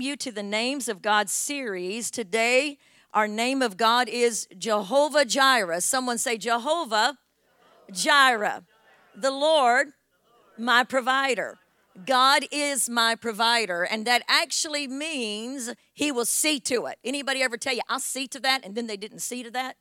you to the Names of God series. Today, our name of God is Jehovah Jireh. Someone say, Jehovah Jireh, the Lord, my provider. God is my provider, and that actually means He will see to it. Anybody ever tell you, I'll see to that, and then they didn't see to that?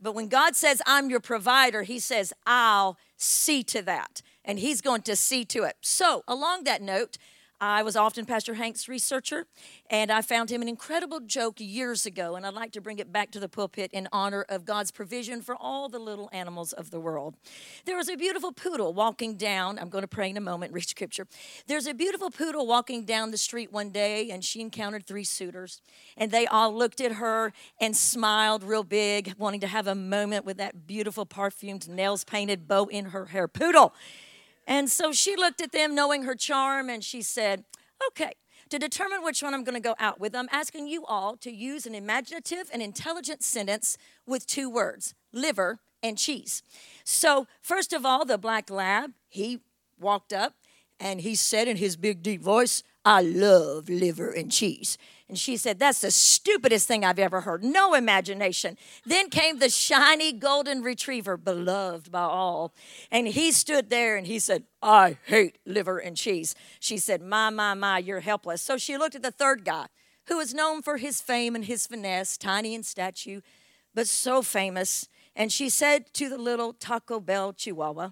But when God says, I'm your provider, He says, I'll see to that. And He's going to see to it. So, along that note, I was often Pastor Hank's researcher, and I found him an incredible joke years ago, and I'd like to bring it back to the pulpit in honor of God's provision for all the little animals of the world. There was a beautiful poodle walking down. I'm going to pray in a moment, read scripture. There's a beautiful poodle walking down the street one day, and she encountered three suitors, and they all looked at her and smiled real big, wanting to have a moment with that beautiful perfumed, nails painted bow in her hair. Poodle! And so she looked at them, knowing her charm, and she said, Okay, to determine which one I'm going to go out with, I'm asking you all to use an imaginative and intelligent sentence with two words liver and cheese. So, first of all, the black lab, he walked up and he said in his big, deep voice, I love liver and cheese. And she said, That's the stupidest thing I've ever heard. No imagination. Then came the shiny golden retriever, beloved by all. And he stood there and he said, I hate liver and cheese. She said, My, my, my, you're helpless. So she looked at the third guy, who was known for his fame and his finesse, tiny in stature, but so famous. And she said to the little Taco Bell Chihuahua,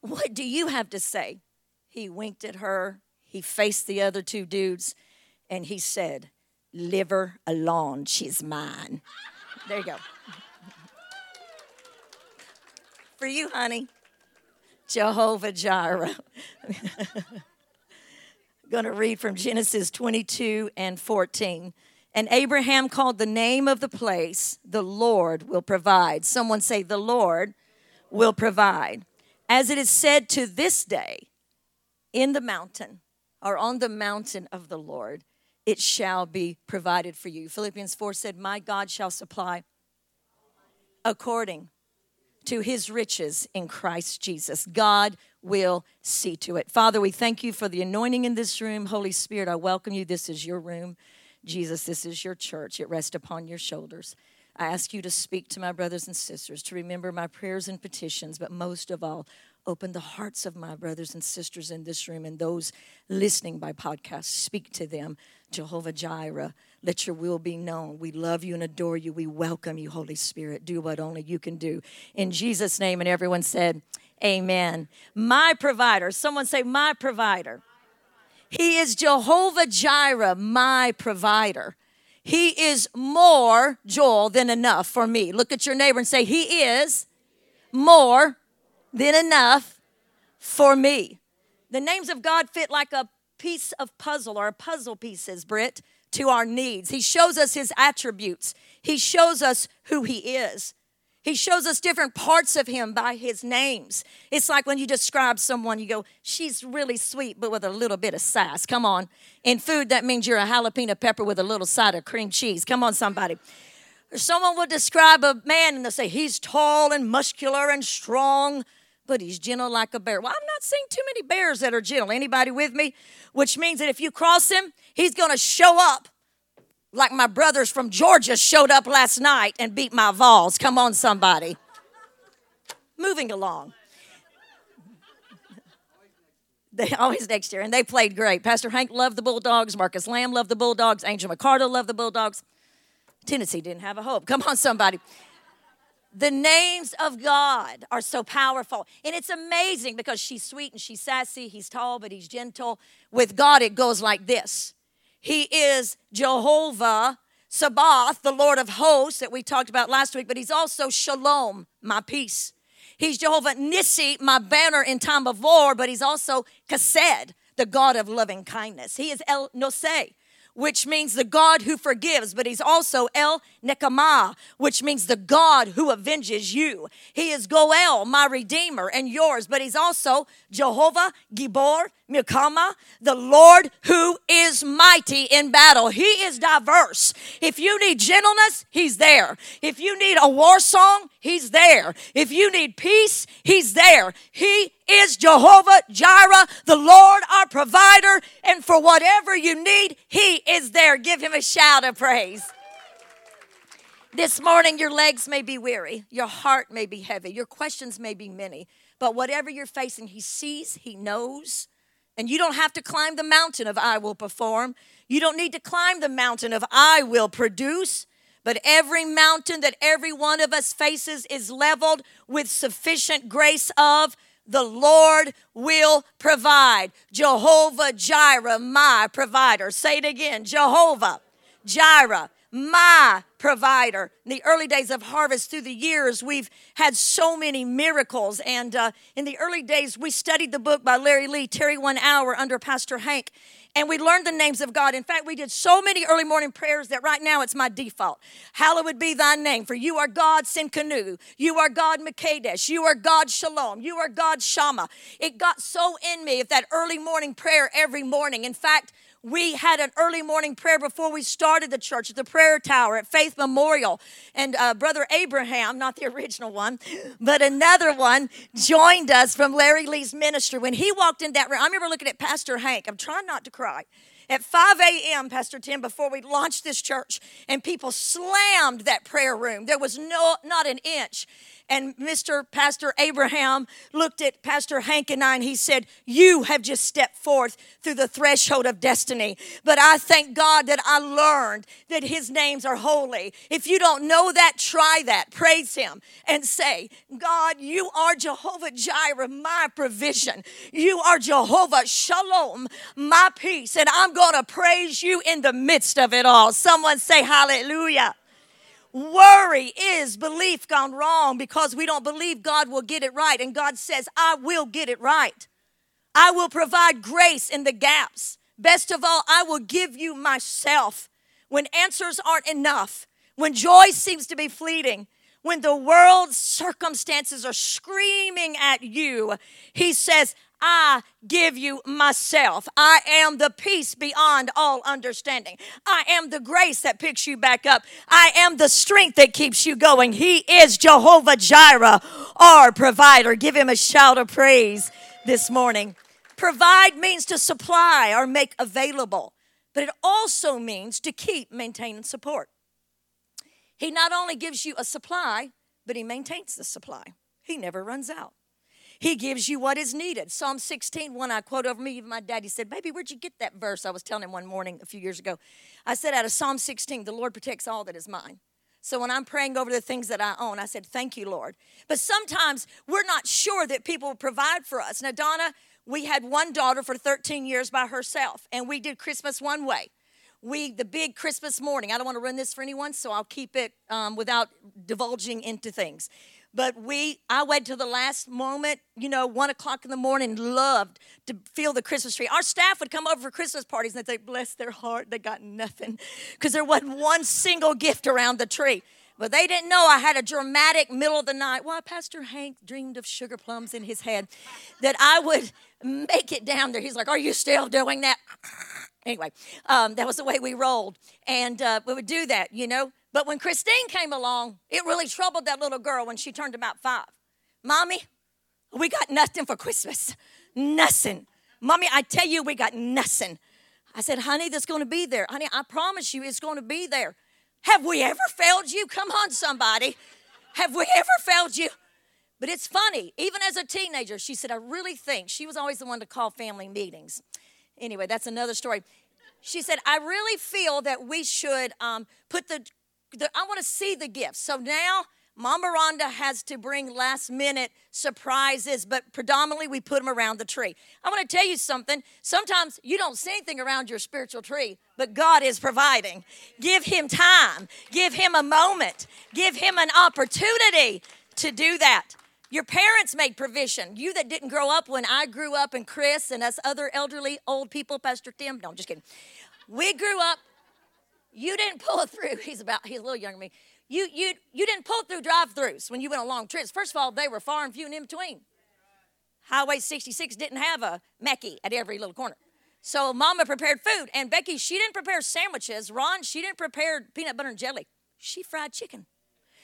What do you have to say? He winked at her. He faced the other two dudes and he said, Liver alone, she's mine. There you go. For you, honey, Jehovah Jireh. I'm going to read from Genesis 22 and 14. And Abraham called the name of the place, the Lord will provide. Someone say, the Lord will provide. As it is said to this day, in the mountain or on the mountain of the Lord, it shall be provided for you. Philippians 4 said, My God shall supply according to his riches in Christ Jesus. God will see to it. Father, we thank you for the anointing in this room. Holy Spirit, I welcome you. This is your room. Jesus, this is your church. It rests upon your shoulders. I ask you to speak to my brothers and sisters, to remember my prayers and petitions, but most of all, open the hearts of my brothers and sisters in this room and those listening by podcast. Speak to them. Jehovah Jireh, let your will be known. We love you and adore you. We welcome you, Holy Spirit. Do what only you can do. In Jesus' name, and everyone said, Amen. My provider. Someone say, My provider. He is Jehovah Jireh, my provider. He is more, Joel, than enough for me. Look at your neighbor and say, He is more than enough for me. The names of God fit like a piece of puzzle or puzzle pieces, Britt, to our needs. He shows us His attributes, He shows us who He is. He shows us different parts of him by his names. It's like when you describe someone, you go, she's really sweet, but with a little bit of sass. Come on. In food, that means you're a jalapeno pepper with a little side of cream cheese. Come on, somebody. Someone will describe a man and they'll say, he's tall and muscular and strong, but he's gentle like a bear. Well, I'm not seeing too many bears that are gentle. Anybody with me? Which means that if you cross him, he's going to show up like my brothers from Georgia showed up last night and beat my Vols. Come on, somebody. Moving along. They always next year, and they played great. Pastor Hank loved the Bulldogs. Marcus Lamb loved the Bulldogs. Angel McCardle loved the Bulldogs. Tennessee didn't have a hope. Come on, somebody. The names of God are so powerful. And it's amazing because she's sweet and she's sassy. He's tall, but he's gentle. With God, it goes like this he is Jehovah Sabaoth, the Lord of hosts that we talked about last week, but He's also Shalom, my peace. He's Jehovah Nissi, my banner in time of war, but He's also Chesed, the God of loving kindness. He is El Noseh, which means the God who forgives, but he's also El Nekama, which means the God who avenges you. He is Goel, my redeemer, and yours, but he's also Jehovah Gibor Milkama, the Lord who is mighty in battle. He is diverse. If you need gentleness, he's there. If you need a war song, he's there. If you need peace, he's there. He is Jehovah Jireh, the Lord our provider, and for whatever you need, He is there. Give Him a shout of praise. This morning, your legs may be weary, your heart may be heavy, your questions may be many, but whatever you're facing, He sees, He knows, and you don't have to climb the mountain of I will perform. You don't need to climb the mountain of I will produce. But every mountain that every one of us faces is leveled with sufficient grace of the Lord will provide. Jehovah Jireh, my provider. Say it again Jehovah Jireh, my provider. In the early days of harvest, through the years, we've had so many miracles. And uh, in the early days, we studied the book by Larry Lea, Tarry One Hour, under Pastor Hank and we learned the names of God. In fact, we did so many early morning prayers that right now it's my default. Hallowed be thy name, for you are God Tsidkenu. You are God Makadesh. You are God Shalom. You are God Shama. It got so in me of that early morning prayer every morning. In fact, we had an early morning prayer before we started the church at the prayer tower at Faith Memorial. And uh, Brother Abraham, not the original one, but another one, joined us from Larry Lea's ministry. When he walked in that room, I remember looking at Pastor Hank. I'm trying not to cry at 5 a.m., Pastor Tim, before we launched this church, and people slammed that prayer room. There was no, not an inch. And Mr. Pastor Abraham looked at Pastor Hank and I and he said, You have just stepped forth through the threshold of destiny. But I thank God that I learned that his names are holy. If you don't know that, try that. Praise him and say, God, you are Jehovah Jireh, my provision. You are Jehovah Shalom, my peace. And I'm going to praise you in the midst of it all. Someone say, Hallelujah. Worry is belief gone wrong because we don't believe God will get it right. And God says, I will get it right. I will provide grace in the gaps. Best of all, I will give you myself when answers aren't enough, when joy seems to be fleeting, when the world's circumstances are screaming at you. He says, I give you myself. I am the peace beyond all understanding. I am the grace that picks you back up. I am the strength that keeps you going. He is Jehovah Jireh, our provider. Give him a shout of praise this morning. Provide means to supply or make available, but it also means to keep, maintain, and support. He not only gives you a supply, but he maintains the supply. He never runs out. He gives you what is needed. Psalm 16, one I quote over me, even my daddy said, Baby, where'd you get that verse? I was telling him one morning a few years ago. I said, out of Psalm 16, the Lord protects all that is mine. So when I'm praying over the things that I own, I said, Thank you, Lord. But sometimes we're not sure that people will provide for us. Now, Donna, we had one daughter for 13 years by herself, and we did Christmas one way we the big christmas morning i don't want to run this for anyone so i'll keep it um, without divulging into things but we, I waited till the last moment, you know, one o'clock in the morning, loved to feel the Christmas tree. Our staff would come over for Christmas parties and they'd say, bless their heart, they got nothing. Because there wasn't one single gift around the tree. But they didn't know I had a dramatic middle of the night. Well, Pastor Hank dreamed of sugar plums in his head that I would make it down there. He's like, Are you still doing that? Anyway, um, that was the way we rolled. And uh, we would do that, you know. But when Christine came along, it really troubled that little girl when she turned about five. Mommy, we got nothing for Christmas. Nothing. Mommy, I tell you, we got nothing. I said, honey, that's going to be there. Honey, I promise you it's going to be there. Have we ever failed you? Come on, somebody. Have we ever failed you? But it's funny, even as a teenager, she said, I really think she was always the one to call family meetings. Anyway, that's another story. She said, I really feel that we should um, put the the, I want to see the gifts. So now Mama Rhonda has to bring last minute surprises, but predominantly we put them around the tree. I want to tell you something. Sometimes you don't see anything around your spiritual tree, but God is providing. Give Him time, give Him a moment, give Him an opportunity to do that. Your parents made provision. You that didn't grow up when I grew up, and Chris and us other elderly old people, Pastor Tim, no, I'm just kidding. We grew up you didn't pull through. He's about, he's a little younger than me. You, you, you didn't pull through drive throughs when you went on long trips. First of all, they were far and few and in between. Highway 66 didn't have a Mackey at every little corner. So mama prepared food. And Becky, she didn't prepare sandwiches. Ron, she didn't prepare peanut butter and jelly. She fried chicken.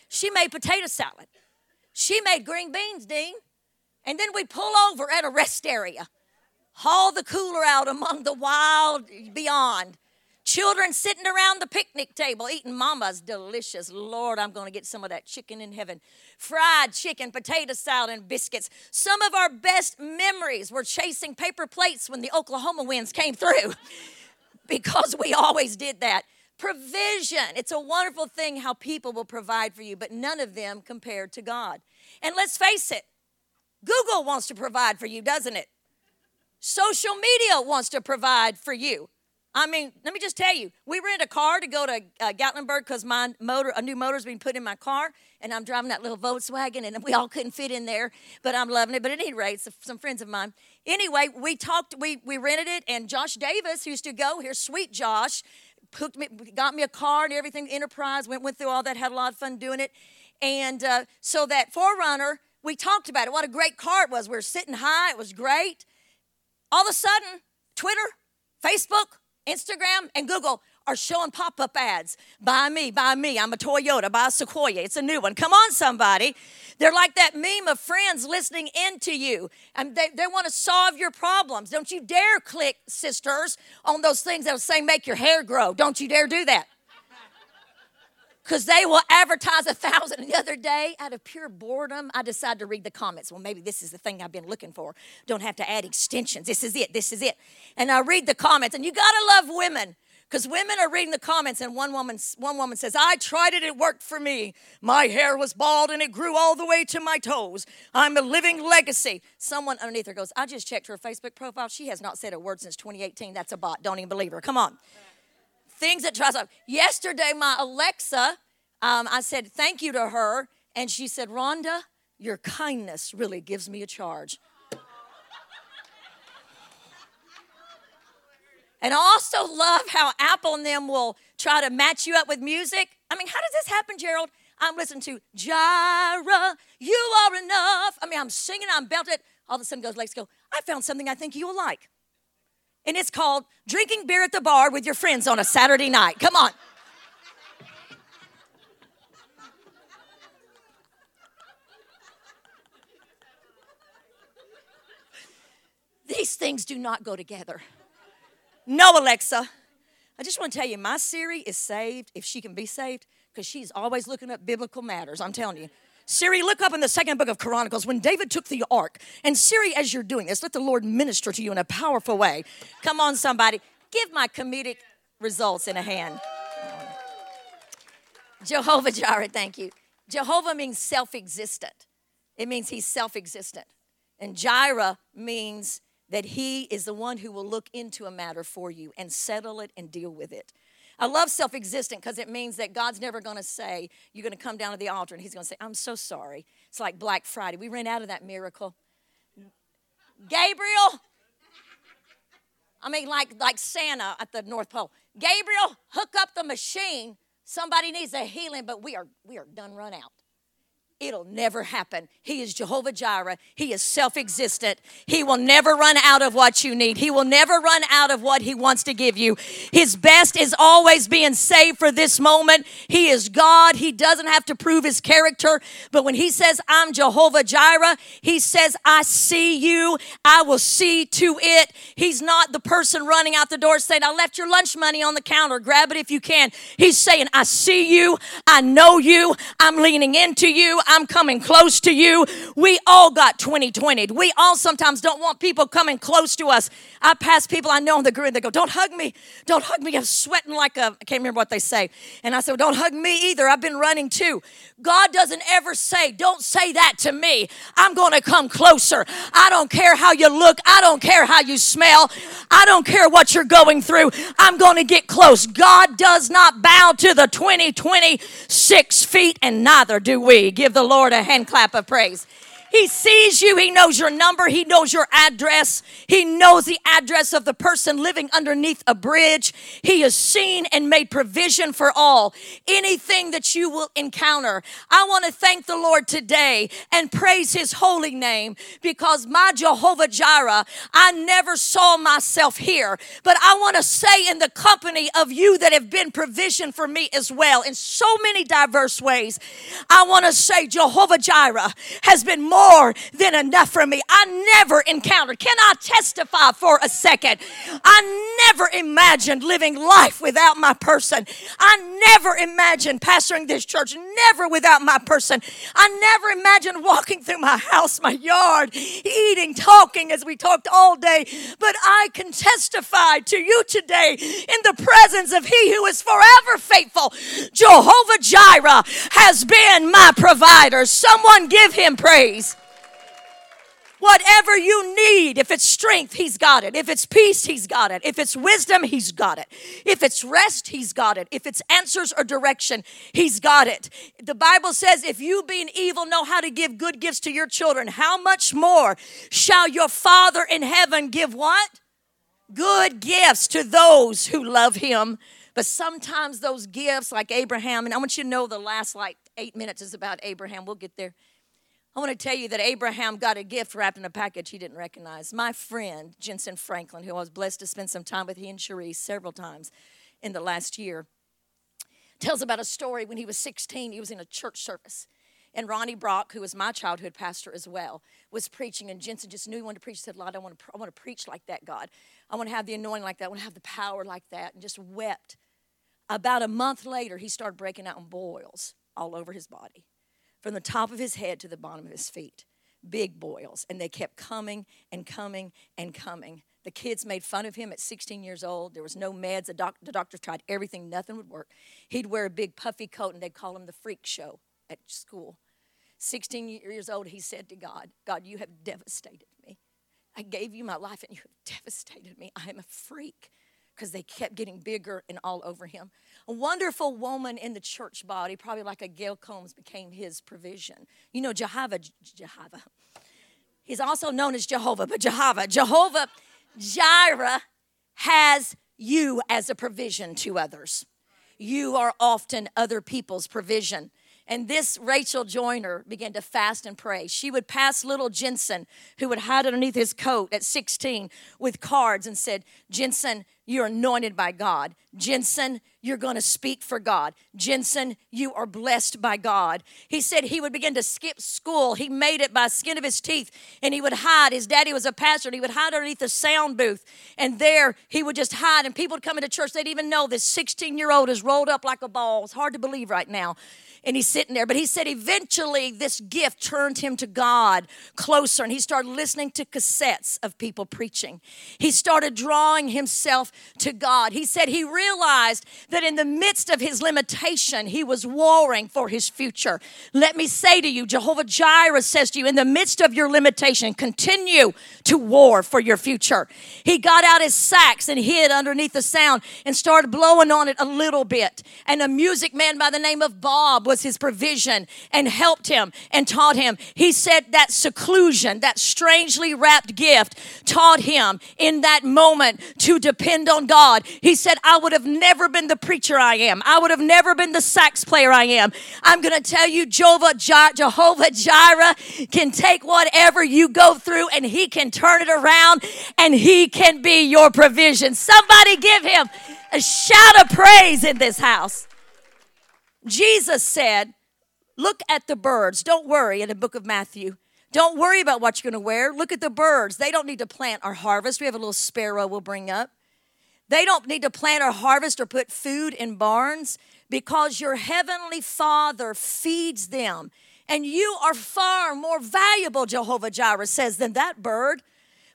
She made potato salad. She made green beans, Dean. And then we pull over at a rest area, haul the cooler out among the wild beyond. Children sitting around the picnic table eating mama's delicious. Lord, I'm going to get some of that chicken in heaven. Fried chicken, potato salad, and biscuits. Some of our best memories were chasing paper plates when the Oklahoma winds came through because we always did that. Provision. It's a wonderful thing how people will provide for you, but none of them compared to God. And let's face it, Google wants to provide for you, doesn't it? Social media wants to provide for you. I mean, let me just tell you, we rent a car to go to uh, Gatlinburg because my motor, a new motor's been put in my car, and I'm driving that little Volkswagen, and we all couldn't fit in there, but I'm loving it. But at any rate, some friends of mine. Anyway, we talked, we we rented it, and Josh Davis, who used to go here, sweet Josh, hooked me, got me a car and everything, Enterprise, went went through all that, had a lot of fun doing it, and uh, so that 4Runner, we talked about it. What a great car it was. We were sitting high, it was great. All of a sudden, Twitter, Facebook Instagram and Google are showing pop up ads. Buy me, buy me. I'm a Toyota, buy a Sequoia. It's a new one. Come on, somebody. They're like that meme of friends listening into you, and they, they want to solve your problems. Don't you dare click, sisters, on those things that will say make your hair grow. Don't you dare do that because they will advertise a thousand. And the other day, out of pure boredom, I decided to read the comments. Well, maybe this is the thing I've been looking for. Don't have to add extensions. This is it. This is it. And I read the comments, and you gotta love women. Because women are reading the comments, and one woman, one woman says, I tried it, it worked for me. My hair was bald and it grew all the way to my toes. I'm a living legacy. Someone underneath her goes, I just checked her Facebook profile. She has not said a word since 2018. That's a bot. Don't even believe her. Come on things that tries up. Yesterday, my Alexa, um, I said thank you to her, and she said, Rhonda, your kindness really gives me a charge. And I also love how Apple and them will try to match you up with music. I mean, how does this happen, Gerald? I'm listening to Jireh, you are enough. I mean, I'm singing, I'm belting. All of a sudden goes, Lex, go, I found something I think you will like and it's called Drinking Beer at the Bar with Your Friends on a Saturday Night. Come on. These things do not go together. No, Alexa. I just want to tell you, my Siri is saved if she can be saved because she's always looking up biblical matters. I'm telling you. Siri, look up in the second book of Chronicles when David took the ark. And Siri, as you're doing this, let the Lord minister to you in a powerful way. Come on, somebody. Give my comedic results in a hand. Jehovah Jireh, thank you. Jehovah means self existent, it means he's self existent. And Jireh means that he is the one who will look into a matter for you and settle it and deal with it. I love self existent because it means that God's never going to say, You're going to come down to the altar and He's going to say, I'm so sorry. It's like Black Friday. We ran out of that miracle. Gabriel, I mean, like, like Santa at the North Pole. Gabriel, hook up the machine. Somebody needs a healing, but we are we are done run out. It'll never happen. He is Jehovah Jireh. He is self existent. He will never run out of what you need. He will never run out of what He wants to give you. His best is always being saved for this moment. He is God. He doesn't have to prove His character. But when He says, I'm Jehovah Jireh, He says, I see you. I will see to it. He's not the person running out the door saying, I left your lunch money on the counter. Grab it if you can. He's saying, I see you. I know you. I'm leaning into you. I'm coming close to you. We all got 2020. We all sometimes don't want people coming close to us. I pass people I know on the grid, they go, Don't hug me. Don't hug me. I'm sweating like a, I can't remember what they say. And I said, well, Don't hug me either. I've been running too. God doesn't ever say, Don't say that to me. I'm going to come closer. I don't care how you look. I don't care how you smell. I don't care what you're going through. I'm going to get close. God does not bow to the 2020 six feet, and neither do we. Give the the Lord a hand clap of praise. He sees you. He knows your number. He knows your address. He knows the address of the person living underneath a bridge. He has seen and made provision for all. Anything that you will encounter. I want to thank the Lord today and praise his holy name because my Jehovah Jireh, I never saw myself here, but I want to say in the company of you that have been provision for me as well in so many diverse ways. I want to say Jehovah Jireh has been more more than enough for me. I never encountered. Can I testify for a second? I never imagined living life without my person. I never imagined pastoring this church, never without my person. I never imagined walking through my house, my yard, eating, talking as we talked all day. But I can testify to you today in the presence of He who is forever faithful. Jehovah Jireh has been my provider. Someone give Him praise. Whatever you need, if it's strength, He's got it. If it's peace, He's got it. If it's wisdom, He's got it. If it's rest, He's got it. If it's answers or direction, He's got it. The Bible says, if you being evil know how to give good gifts to your children, how much more shall your Father in heaven give what? Good gifts to those who love Him. But sometimes those gifts, like Abraham, and I want you to know the last like eight minutes is about Abraham. We'll get there. I want to tell you that Abraham got a gift wrapped in a package he didn't recognize. My friend, Jentezen Franklin, who I was blessed to spend some time with, he and Cherise several times in the last year, tells about a story when he was 16. He was in a church service. And Ronnie Brock, who was my childhood pastor as well, was preaching. And Jentezen just knew he wanted to preach. He said, Lord, I want to, I want to preach like that, God. I want to have the anointing like that. I want to have the power like that. And just wept. About a month later, he started breaking out in boils all over his body from the top of his head to the bottom of his feet. Big boils. And they kept coming and coming and coming. The kids made fun of him at 16 years old. There was no meds. The, doc- the doctor tried everything, nothing would work. He'd wear a big puffy coat and they'd call him the freak show at school. 16 years old, he said to God, God, you have devastated me. I gave you my life and you have devastated me. I am a freak because they kept getting bigger and all over him. A wonderful woman in the church body, probably like a Gail Combs, became his provision. You know, Jehovah, Jehovah. He's also known as Jehovah, but Jehovah, Jehovah Jireh has you as a provision to others. You are often other people's provision. And this Rachel Joyner began to fast and pray. She would pass little Jentezen, who would hide underneath his coat at 16, with cards and said, Jentezen, you're anointed by God. Jentezen, you're going to speak for God. Jentezen, you are blessed by God. He said he would begin to skip school. He made it by skin of his teeth and he would hide. His daddy was a pastor and he would hide underneath the sound booth. And there he would just hide. And people would come into church. They'd even know this 16 year old is rolled up like a ball. It's hard to believe right now and he's sitting there. But he said eventually this gift turned him to God closer, and he started listening to cassettes of people preaching. He started drawing himself to God. He said he realized that in the midst of his limitation, he was warring for his future. Let me say to you, Jehovah Jireh says to you, in the midst of your limitation, continue to war for your future. He got out his sax and hid underneath the sound and started blowing on it a little bit. And a music man by the name of Bob was his provision and helped him and taught him. He said that seclusion, that strangely wrapped gift, taught him in that moment to depend on God. He said, I would have never been the preacher I am, I would have never been the sax player I am. I'm going to tell you, Jehovah, Jehovah Jireh can take whatever you go through and he can turn it around and he can be your provision. Somebody give him a shout of praise in this house. Jesus said, Look at the birds. Don't worry in the book of Matthew. Don't worry about what you're going to wear. Look at the birds. They don't need to plant or harvest. We have a little sparrow we'll bring up. They don't need to plant or harvest or put food in barns because your heavenly Father feeds them. And you are far more valuable, Jehovah Jireh says, than that bird.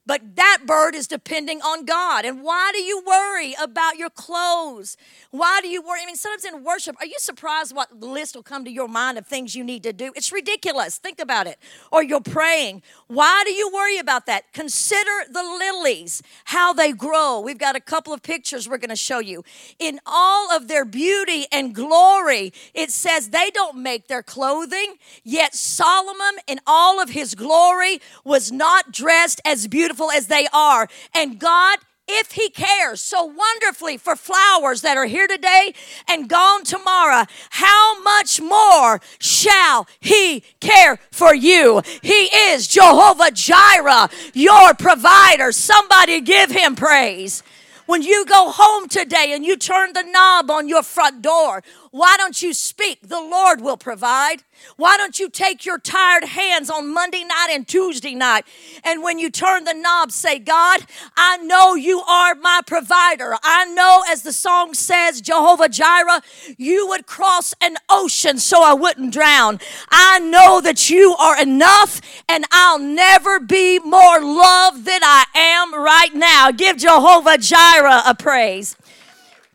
But that bird is depending on God. And why do you worry about your clothes? Why do you worry? I mean, sometimes in worship, are you surprised what list will come to your mind of things you need to do? It's ridiculous. Think about it. Or you're praying. Why do you worry about that? Consider the lilies, how they grow. We've got a couple of pictures we're going to show you. In all of their beauty and glory, it says they don't make their clothing, yet Solomon, in all of his glory, was not dressed as beautiful beautiful as they are. And God if he cares so wonderfully for flowers that are here today and gone tomorrow, how much more shall he care for you? He is Jehovah Jireh, your provider. Somebody give him praise. When you go home today and you turn the knob on your front door, Why don't you speak? The Lord will provide. Why don't you take your tired hands on Monday night and Tuesday night? And when you turn the knob, say, God, I know you are my provider. I know, as the song says, Jehovah Jireh, you would cross an ocean so I wouldn't drown. I know that you are enough, and I'll never be more loved than I am right now. Give Jehovah Jireh a praise.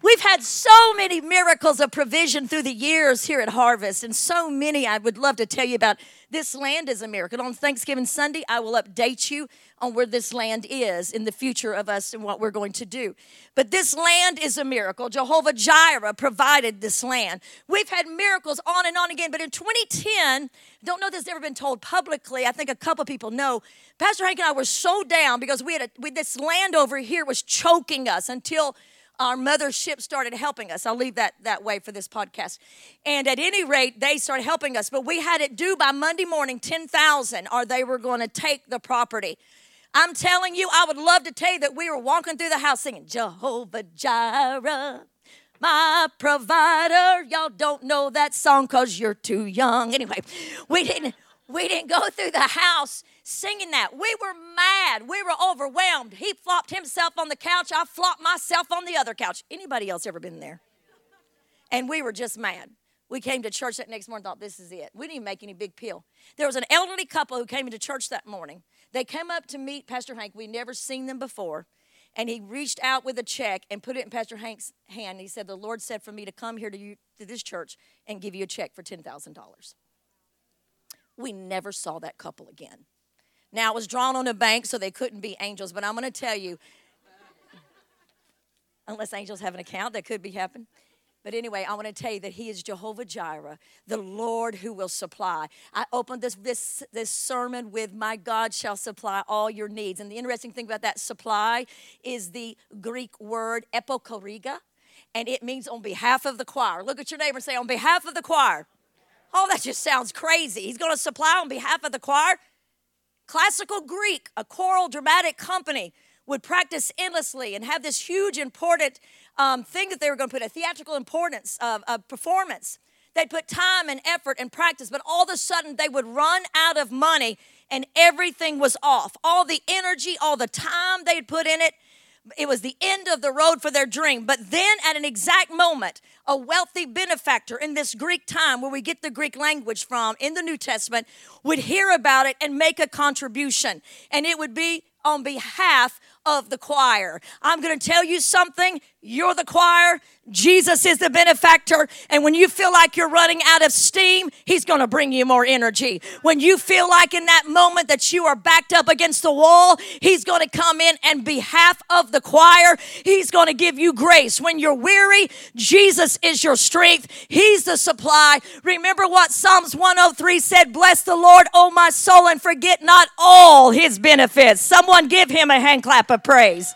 We've had so many miracles of provision through the years here at Harvest, and so many I would love to tell you about. This land is a miracle. On Thanksgiving Sunday, I will update you on where this land is in the future of us and what we're going to do. But this land is a miracle. Jehovah Jireh provided this land. We've had miracles on and on again, but in 2010, don't know this has ever been told publicly. I think a couple people know. Pastor Hank and I were so down because we had a, we, this land over here was choking us until our mothership started helping us. I'll leave that that way for this podcast. And at any rate, they started helping us, but we had it due by Monday morning, 10,000, or they were going to take the property. I'm telling you, I would love to tell you that we were walking through the house singing, Jehovah Jireh, my provider. Y'all don't know that song because you're too young. Anyway, we didn't we didn't go through the house singing that. We were mad. We were overwhelmed. He flopped himself on the couch. I flopped myself on the other couch. Anybody else ever been there? And we were just mad. We came to church that next morning thought, this is it. We didn't even make any big pill. There was an elderly couple who came into church that morning. They came up to meet Pastor Hank. We'd never seen them before. And he reached out with a check and put it in Pastor Hank's hand. He said, The Lord said for me to come here to, you, to this church and give you a check for $10,000. We never saw that couple again. Now, it was drawn on a bank, so they couldn't be angels, but I'm going to tell you, unless angels have an account, that could be happening. But anyway, I want to tell you that He is Jehovah Jireh, the Lord who will supply. I opened this, this, this sermon with, My God shall supply all your needs. And the interesting thing about that supply is the Greek word epokoriga, and it means on behalf of the choir. Look at your neighbor and say, On behalf of the choir. Oh, that just sounds crazy. He's going to supply on behalf of the choir. Classical Greek, a choral dramatic company, would practice endlessly and have this huge important um, thing that they were going to put a theatrical importance of, of performance. They'd put time and effort and practice, but all of a sudden they would run out of money and everything was off. All the energy, all the time they'd put in it, it was the end of the road for their dream. But then, at an exact moment, a wealthy benefactor in this Greek time, where we get the Greek language from in the New Testament, would hear about it and make a contribution. And it would be on behalf of the choir. I'm going to tell you something. You're the choir. Jesus is the benefactor. And when you feel like you're running out of steam, He's going to bring you more energy. When you feel like in that moment that you are backed up against the wall, He's going to come in and behalf of the choir, He's going to give you grace. When you're weary, Jesus is your strength. He's the supply. Remember what Psalms 103 said Bless the Lord, O my soul, and forget not all His benefits. Someone give Him a hand clap of praise.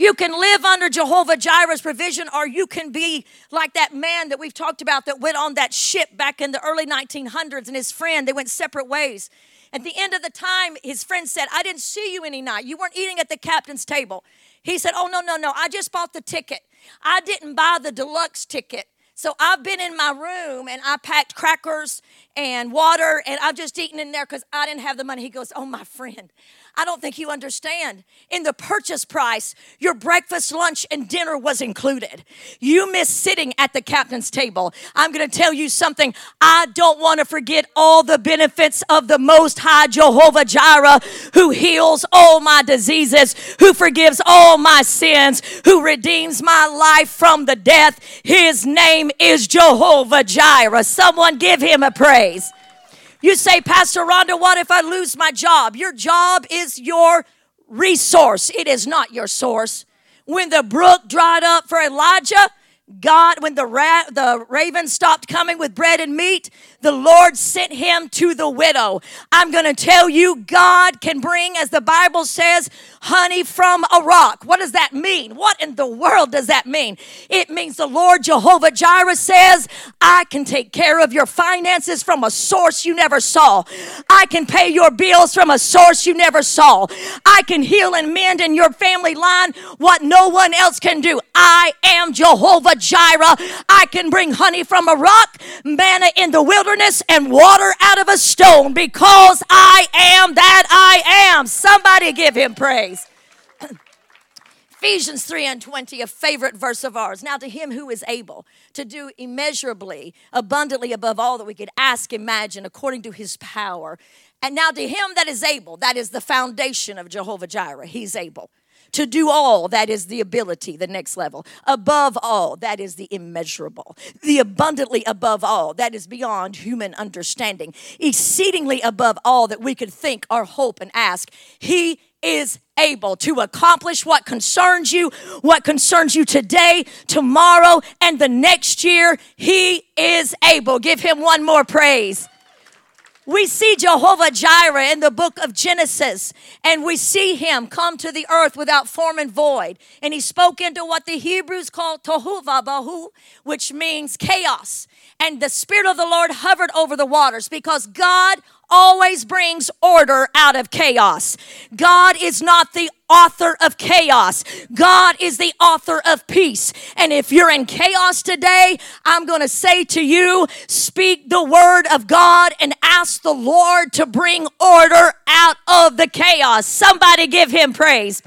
You can live under Jehovah Jireh's provision, or you can be like that man that we've talked about that went on that ship back in the early 1900s and his friend, they went separate ways. At the end of the time, his friend said, I didn't see you any night. You weren't eating at the captain's table. He said, Oh, no, no, no. I just bought the ticket. I didn't buy the deluxe ticket. So I've been in my room and I packed crackers and water and I've just eaten in there because I didn't have the money. He goes, Oh, my friend, I don't think you understand. In the purchase price, your breakfast, lunch, and dinner was included. You miss sitting at the captain's table. I'm going to tell you something. I don't want to forget all the benefits of the Most High Jehovah Jireh, who heals all my diseases, who forgives all my sins, who redeems my life from the death. His name is Jehovah Jireh. Someone give him a praise. You say, Pastor Rhonda, what if I lose my job? Your job is your resource, it is not your source. When the brook dried up for Elijah, God, when the, ra- the raven stopped coming with bread and meat, the Lord sent him to the widow. I'm going to tell you, God can bring, as the Bible says, honey from a rock. What does that mean? What in the world does that mean? It means the Lord Jehovah Jireh says, I can take care of your finances from a source you never saw. I can pay your bills from a source you never saw. I can heal and mend in your family line what no one else can do. I am Jehovah Jireh. I can bring honey from a rock, manna in the wilderness, and water out of a stone because I am that I am. Somebody give him praise. Ephesians 3 and 20, a favorite verse of ours. Now, to him who is able to do immeasurably, abundantly above all that we could ask, imagine, according to his power. And now, to him that is able, that is the foundation of Jehovah Jireh, he's able to do all that is the ability the next level above all that is the immeasurable the abundantly above all that is beyond human understanding exceedingly above all that we could think or hope and ask he is able to accomplish what concerns you, what concerns you today, tomorrow, and the next year. He is able. Give him one more praise. We see Jehovah Jireh in the book of Genesis, and we see him come to the earth without form and void. And he spoke into what the Hebrews call tohu vabohu, which means chaos. And the Spirit of the Lord hovered over the waters because God always brings order out of chaos. God is not the author of chaos. God is the author of peace. And if you're in chaos today, I'm going to say to you, speak the word of God and ask the Lord to bring order out of the chaos. Somebody give him praise.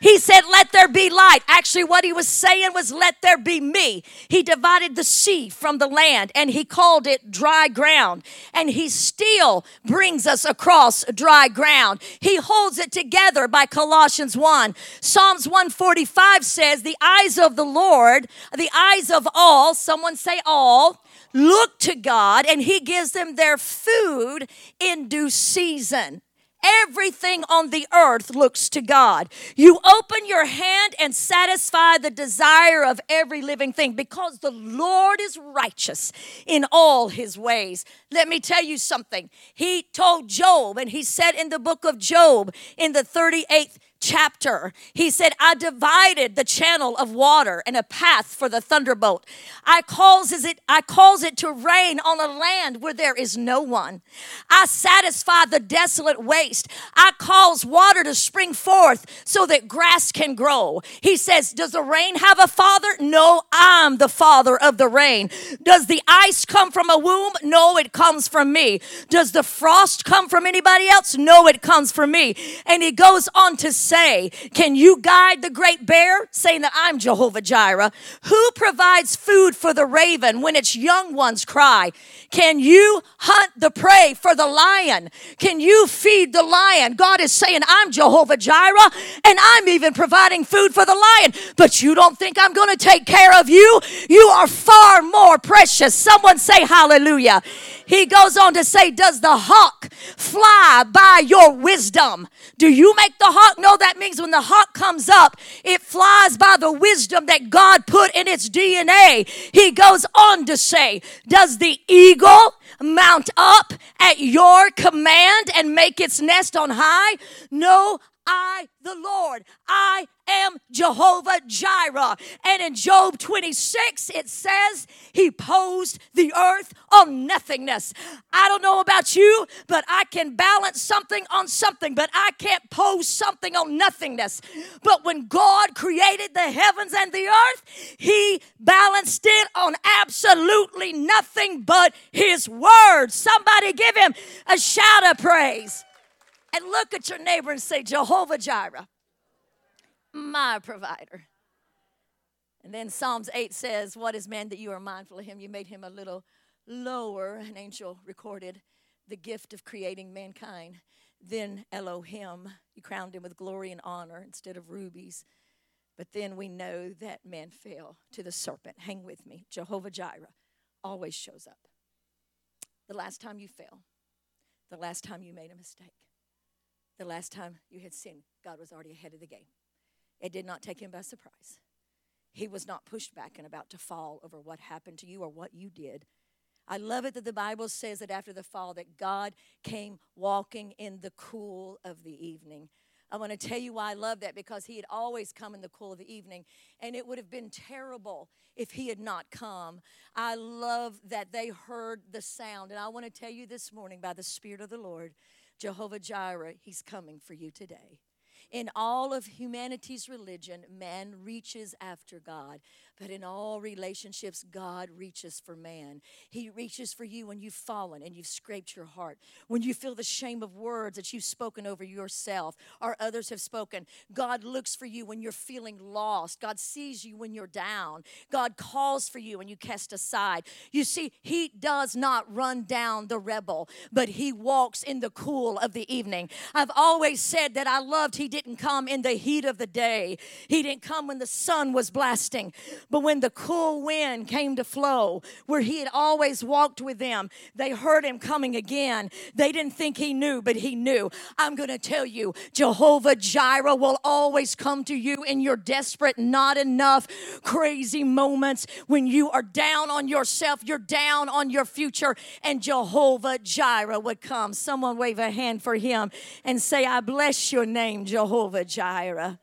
He said, Let there be light. Actually, what he was saying was, Let there be me. He divided the sea from the land and he called it dry ground. And he still brings us across dry ground. He holds it together by Colossians 1. Psalms 145 says, The eyes of the Lord, the eyes of all, someone say all, look to God and he gives them their food in due season. Everything on the earth looks to God. You open your hand and satisfy the desire of every living thing because the Lord is righteous in all his ways. Let me tell you something. He told Job, and he said in the book of Job, in the 38th chapter. He said, I divided the channel of water and a path for the thunderbolt. I causes it, I cause it to rain on a land where there is no one. I satisfy the desolate waste. I cause water to spring forth so that grass can grow. He says, Does the rain have a father? No, I'm the father of the rain. Does the ice come from a womb? No, it comes from me. Does the frost come from anybody else? No, it comes from me. And he goes on to say, Can you guide the great bear? Saying that I'm Jehovah Jireh. Who provides food for the raven when its young ones cry? Can you hunt the prey for the lion? Can you feed the lion? God is saying, I'm Jehovah Jireh, and I'm even providing food for the lion. But you don't think I'm going to take care of you? You are far more precious. Someone say hallelujah. He goes on to say, Does the hawk fly by your wisdom? Do you make the hawk? That means when the hawk comes up, it flies by the wisdom that God put in its DNA. He goes on to say, Does the eagle mount up at your command and make its nest on high? No, I, the Lord, I am Jehovah Jireh. And in Job 26, it says he posed the earth on nothingness. I don't know about you, but I can balance something on something, but I can't pose something on nothingness. But when God created the heavens and the earth, he balanced it on absolutely nothing but his word. Somebody give him a shout of praise and look at your neighbor and say, Jehovah Jireh, my provider. And then Psalms 8 says, What is man that you are mindful of him? You made him a little lower. An angel recorded the gift of creating mankind. Then Elohim, you crowned him with glory and honor instead of rubies. But then we know that man fell to the serpent. Hang with me. Jehovah Jireh always shows up. The last time you fell, the last time you made a mistake, the last time you had sinned, God was already ahead of the game. It did not take him by surprise. He was not pushed back and about to fall over what happened to you or what you did. I love it that the Bible says that after the fall that God came walking in the cool of the evening. I want to tell you why I love that because he had always come in the cool of the evening, and it would have been terrible if he had not come. I love that they heard the sound, and I want to tell you this morning by the Spirit of the Lord Jehovah Jireh, He's coming for you today. In all of humanity's religion, man reaches after God. But in all relationships, God reaches for man. He reaches for you when you've fallen and you've scraped your heart, when you feel the shame of words that you've spoken over yourself or others have spoken. God looks for you when you're feeling lost. God sees you when you're down. God calls for you when you cast aside. You see, He does not run down the rebel, but He walks in the cool of the evening. I've always said that I loved He didn't come in the heat of the day, He didn't come when the sun was blasting. But when the cool wind came to flow, where he had always walked with them, they heard him coming again. They didn't think he knew, but he knew. I'm going to tell you, Jehovah Jireh will always come to you in your desperate, not enough, crazy moments when you are down on yourself, you're down on your future, and Jehovah Jireh would come. Someone wave a hand for him and say, I bless your name, Jehovah Jireh.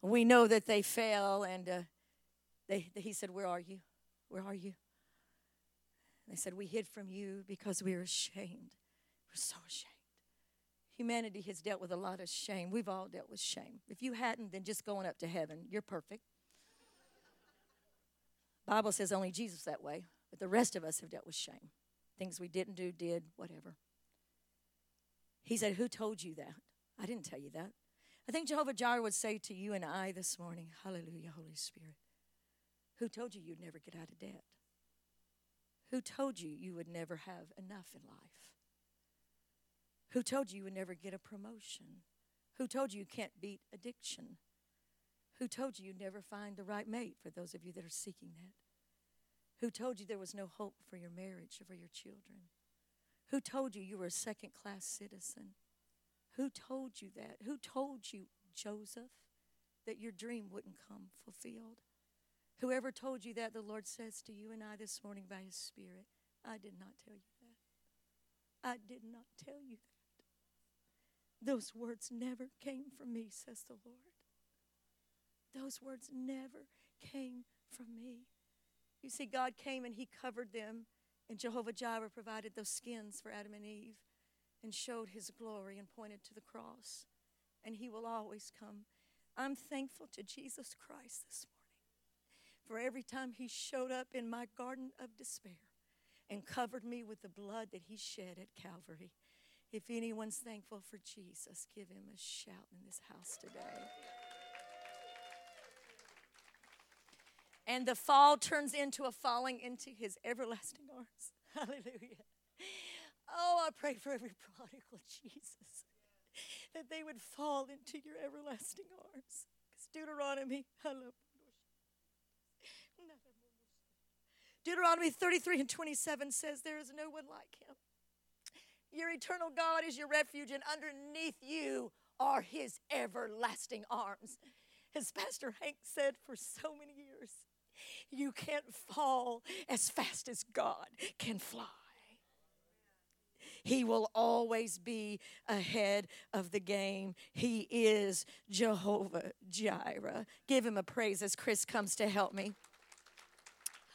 We know that they fell and uh, they, he said, Where are you? Where are you? They said, We hid from you because we were ashamed. We're so ashamed. Humanity has dealt with a lot of shame. We've all dealt with shame. If you hadn't, then just going up to heaven. You're perfect. Bible says only Jesus that way, but the rest of us have dealt with shame. Things we didn't do, did, whatever. He said, Who told you that? I didn't tell you that. I think Jehovah Jireh would say to you and I this morning, Hallelujah, Holy Spirit. Who told you you'd never get out of debt? Who told you you would never have enough in life? Who told you you would never get a promotion? Who told you you can't beat addiction? Who told you you'd never find the right mate for those of you that are seeking that? Who told you there was no hope for your marriage or for your children? Who told you you were a second class citizen? Who told you that? Who told you, Joseph, that your dream wouldn't come fulfilled? Whoever told you that, the Lord says to you and I this morning by His Spirit, I did not tell you that. I did not tell you that. Those words never came from me, says the Lord. Those words never came from me. You see, God came and He covered them, and Jehovah Jireh provided those skins for Adam and Eve and showed His glory and pointed to the cross. And He will always come. I'm thankful to Jesus Christ this morning for every time he showed up in my garden of despair and covered me with the blood that he shed at Calvary. If anyone's thankful for Jesus, give him a shout in this house today. And the fall turns into a falling into his everlasting arms. Hallelujah. Oh, I pray for every prodigal Jesus that they would fall into your everlasting arms. Because Deuteronomy, I love Deuteronomy 33 and 27 says, There is no one like him. Your eternal God is your refuge, and underneath you are his everlasting arms. As Pastor Hank said for so many years, you can't fall as fast as God can fly. He will always be ahead of the game. He is Jehovah Jireh. Give him a praise as Chris comes to help me.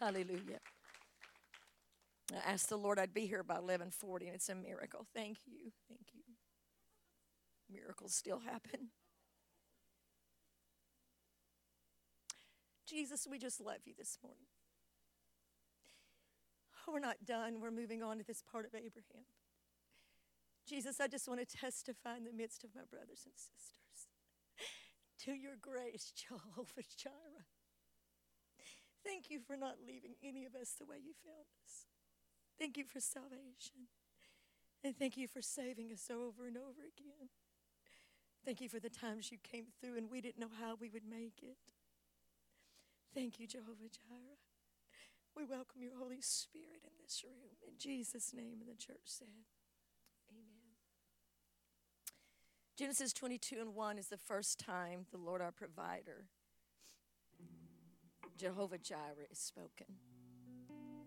Hallelujah. I asked the Lord I'd be here by 11:40 and it's a miracle. Thank you. Thank you. Miracles still happen. Jesus, we just love you this morning. Oh, we're not done. We're moving on to this part of Abraham. Jesus, I just want to testify in the midst of my brothers and sisters to your grace, Jehovah Jireh. Thank you for not leaving any of us the way you found us. Thank you for salvation. And thank you for saving us over and over again. Thank you for the times you came through and we didn't know how we would make it. Thank you, Jehovah Jireh. We welcome your Holy Spirit in this room. In Jesus' name, and the church said, Amen. Genesis 22 and 1 is the first time the Lord our provider Jehovah Jireh is spoken.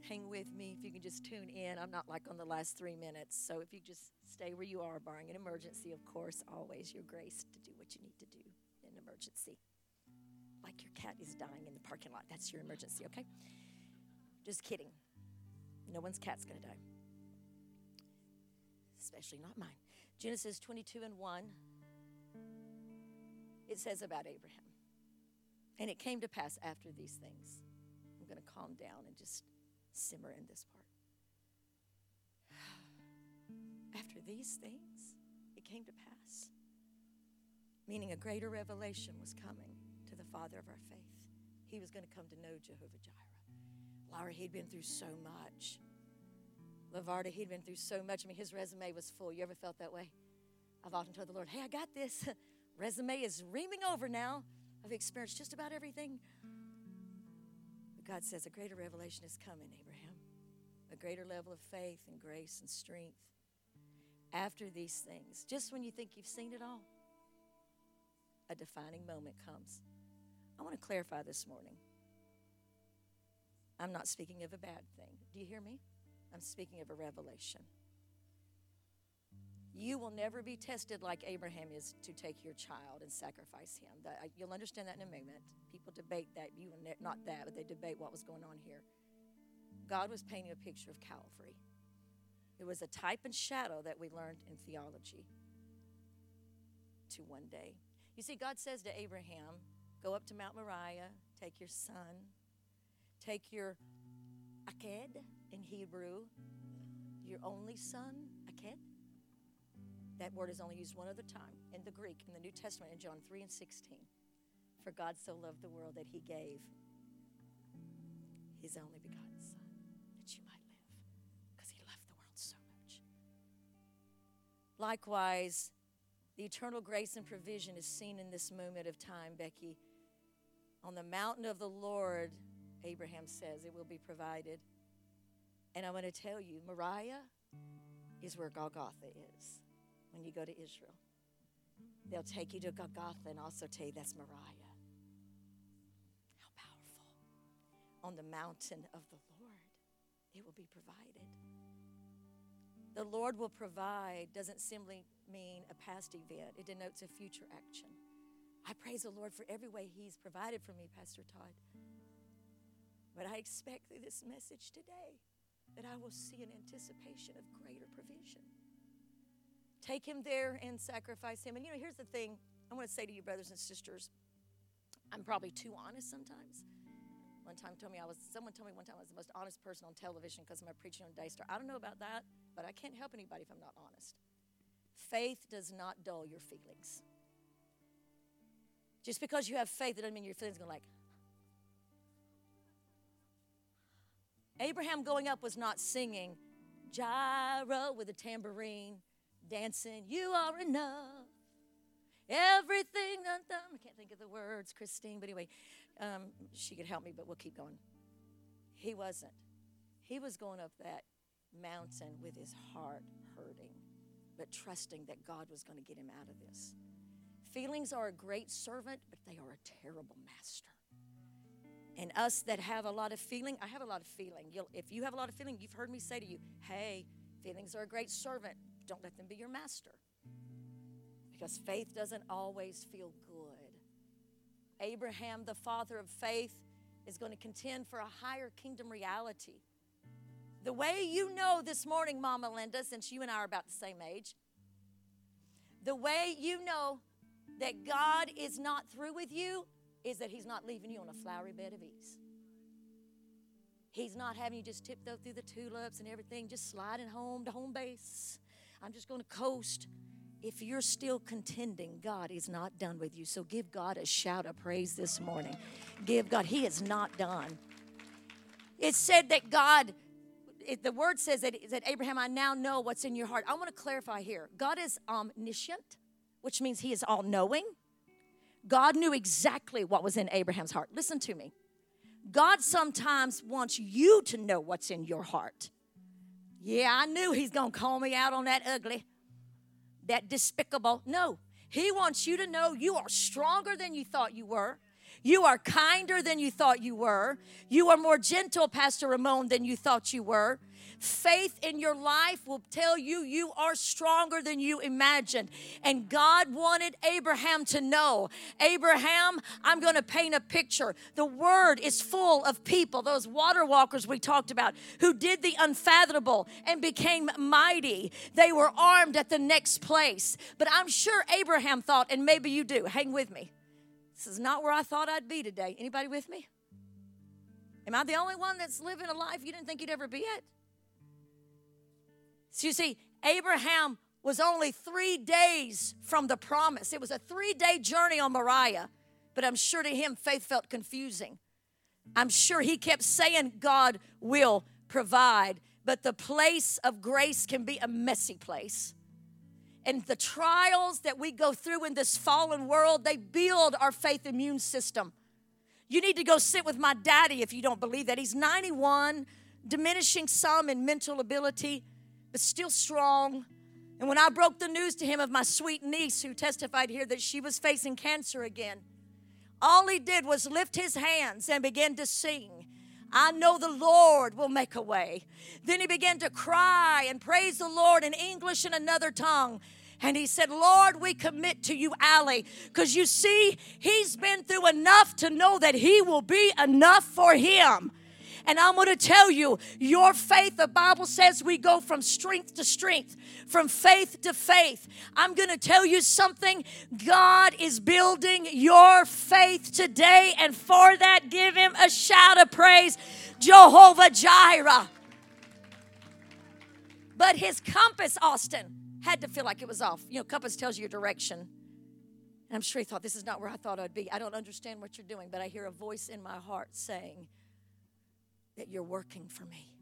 Hang with me if you can just tune in. I'm not like on the last three minutes. So if you just stay where you are, barring an emergency, of course, always your grace to do what you need to do in an emergency. Like your cat is dying in the parking lot. That's your emergency, okay? Just kidding. No one's cat's going to die, especially not mine. Genesis 22 and 1. it says about Abraham. And it came to pass after these things. I'm going to calm down and just simmer in this part. After these things, it came to pass. Meaning a greater revelation was coming to the father of our faith. He was going to come to know Jehovah Jireh. Laura, he'd been through so much. Lavarda, he'd been through so much. I mean, his resume was full. You ever felt that way? I've often told the Lord, hey, I got this. resume is reaming over now. I've experienced just about everything. But God says a greater revelation is coming, Abraham. A greater level of faith and grace and strength. After these things, just when you think you've seen it all, a defining moment comes. I want to clarify this morning. I'm not speaking of a bad thing. Do you hear me? I'm speaking of a revelation. You will never be tested like Abraham is to take your child and sacrifice him. That, uh, you'll understand that in a moment. People debate that. You will ne- not that, but they debate what was going on here. God was painting a picture of Calvary. It was a type and shadow that we learned in theology to one day. You see, God says to Abraham, Go up to Mount Moriah, take your son, take your aked in Hebrew, your only son. That word is only used one other time in the Greek, in the New Testament, in John 3 and 16. For God so loved the world that he gave his only begotten Son, that you might live, because he loved the world so much. Likewise, the eternal grace and provision is seen in this moment of time, Becky. On the mountain of the Lord, Abraham says, it will be provided. And I want to tell you, Moriah is where Golgotha is when you go to Israel. They'll take you to Golgotha and also tell you that's Moriah. How powerful. On the mountain of the Lord, it will be provided. The Lord will provide doesn't simply mean a past event, it denotes a future action. I praise the Lord for every way He's provided for me, Pastor Todd. But I expect through this message today that I will see an anticipation of greater provision. Take him there and sacrifice him. And you know, here's the thing I want to say to you, brothers and sisters. I'm probably too honest sometimes. One time told me I was someone told me one time I was the most honest person on television because of my preaching on Daystar. I don't know about that, but I can't help anybody if I'm not honest. Faith does not dull your feelings. Just because you have faith, it doesn't mean your feelings are going like. Abraham going up was not singing Jireh with a tambourine, dancing, You are enough. Everything undone. I can't think of the words, Christine, but anyway, um, she could help me, but we'll keep going. He wasn't. He was going up that mountain with his heart hurting but trusting that God was going to get him out of this. Feelings are a great servant, but they are a terrible master. And us that have a lot of feeling, I have a lot of feeling. You'll, if you have a lot of feeling, you've heard me say to you, hey, feelings are a great servant. Don't let them be your master. Because faith doesn't always feel good. Abraham, the father of faith, is going to contend for a higher kingdom reality. The way you know this morning, Mama Linda, since you and I are about the same age, the way you know that God is not through with you is that He's not leaving you on a flowery bed of ease. He's not having you just tiptoe through the tulips and everything, just sliding home to home base. I'm just going to coast. If you're still contending, God is not done with you. So give God a shout of praise this morning. Give God, He is not done. It said that God it, the word says that, that Abraham, I now know what's in your heart. I want to clarify here. God is omniscient, which means he is all knowing. God knew exactly what was in Abraham's heart. Listen to me. God sometimes wants you to know what's in your heart. Yeah, I knew he's going to call me out on that ugly, that despicable. No, he wants you to know you are stronger than you thought you were. You are kinder than you thought you were. You are more gentle, Pastor Ramon, than you thought you were. Faith in your life will tell you you are stronger than you imagined. And God wanted Abraham to know Abraham, I'm going to paint a picture. The word is full of people, those water walkers we talked about, who did the unfathomable and became mighty. They were armed at the next place. But I'm sure Abraham thought, and maybe you do, hang with me. This is not where I thought I'd be today. Anybody with me? Am I the only one that's living a life you didn't think you'd ever be at? So you see, Abraham was only three days from the promise. It was a three day journey on Moriah, but I'm sure to him, faith felt confusing. I'm sure he kept saying, God will provide, but the place of grace can be a messy place. And the trials that we go through in this fallen world, they build our faith immune system. You need to go sit with my daddy if you don't believe that. He's 91, diminishing some in mental ability, but still strong. And when I broke the news to him of my sweet niece who testified here that she was facing cancer again, all he did was lift his hands and begin to sing. I know the Lord will make a way. Then he began to cry and praise the Lord in English and another tongue. And he said, Lord, we commit to you, Allie, because you see, he's been through enough to know that he will be enough for him. And I'm going to tell you, your faith, the Bible says we go from strength to strength, from faith to faith. I'm going to tell you something. God is building your faith today. And for that, give him a shout of praise Jehovah Jireh. But his compass, Austin, had to feel like it was off. You know, compass tells you your direction. And I'm sure he thought, this is not where I thought I'd be. I don't understand what you're doing, but I hear a voice in my heart saying, that you're working for me.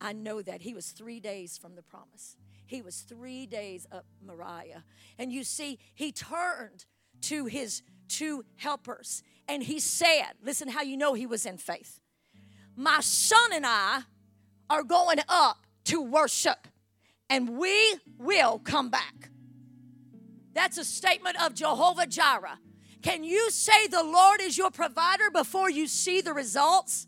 I know that he was three days from the promise. He was three days up Moriah. And you see, he turned to his two helpers and he said, Listen how you know he was in faith. My son and I are going up to worship, and we will come back. That's a statement of Jehovah Jireh. Can you say the Lord is your provider before you see the results?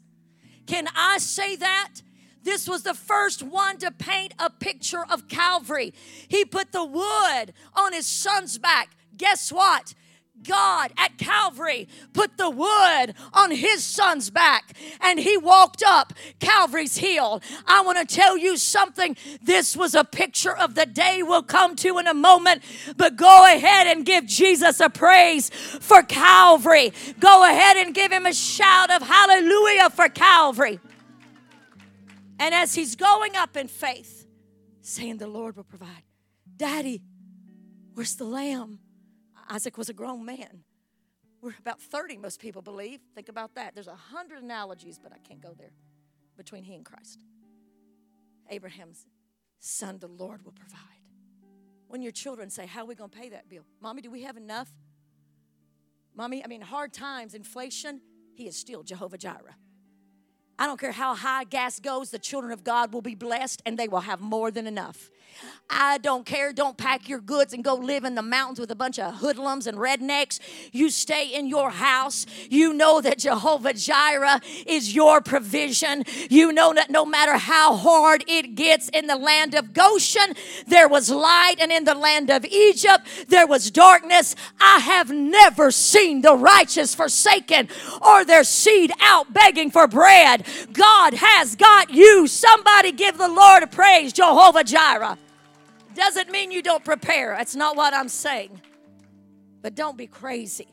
Can I say that? This was the first one to paint a picture of Calvary. He put the wood on his son's back. Guess what? God at Calvary put the wood on his son's back and he walked up Calvary's hill. I want to tell you something. This was a picture of the day we'll come to in a moment, but go ahead and give Jesus a praise for Calvary. Go ahead and give him a shout of hallelujah for Calvary. And as he's going up in faith, saying, The Lord will provide, Daddy, where's the lamb? Isaac was a grown man. We're about 30, most people believe. Think about that. There's a hundred analogies, but I can't go there between he and Christ. Abraham's son, the Lord will provide. When your children say, How are we going to pay that bill? Mommy, do we have enough? Mommy, I mean, hard times, inflation, he is still Jehovah Jireh. I don't care how high gas goes, the children of God will be blessed and they will have more than enough. I don't care. Don't pack your goods and go live in the mountains with a bunch of hoodlums and rednecks. You stay in your house. You know that Jehovah Jireh is your provision. You know that no matter how hard it gets in the land of Goshen, there was light, and in the land of Egypt, there was darkness. I have never seen the righteous forsaken or their seed out begging for bread. God has got you. Somebody give the Lord a praise, Jehovah Jireh. Doesn't mean you don't prepare. That's not what I'm saying. But don't be crazy.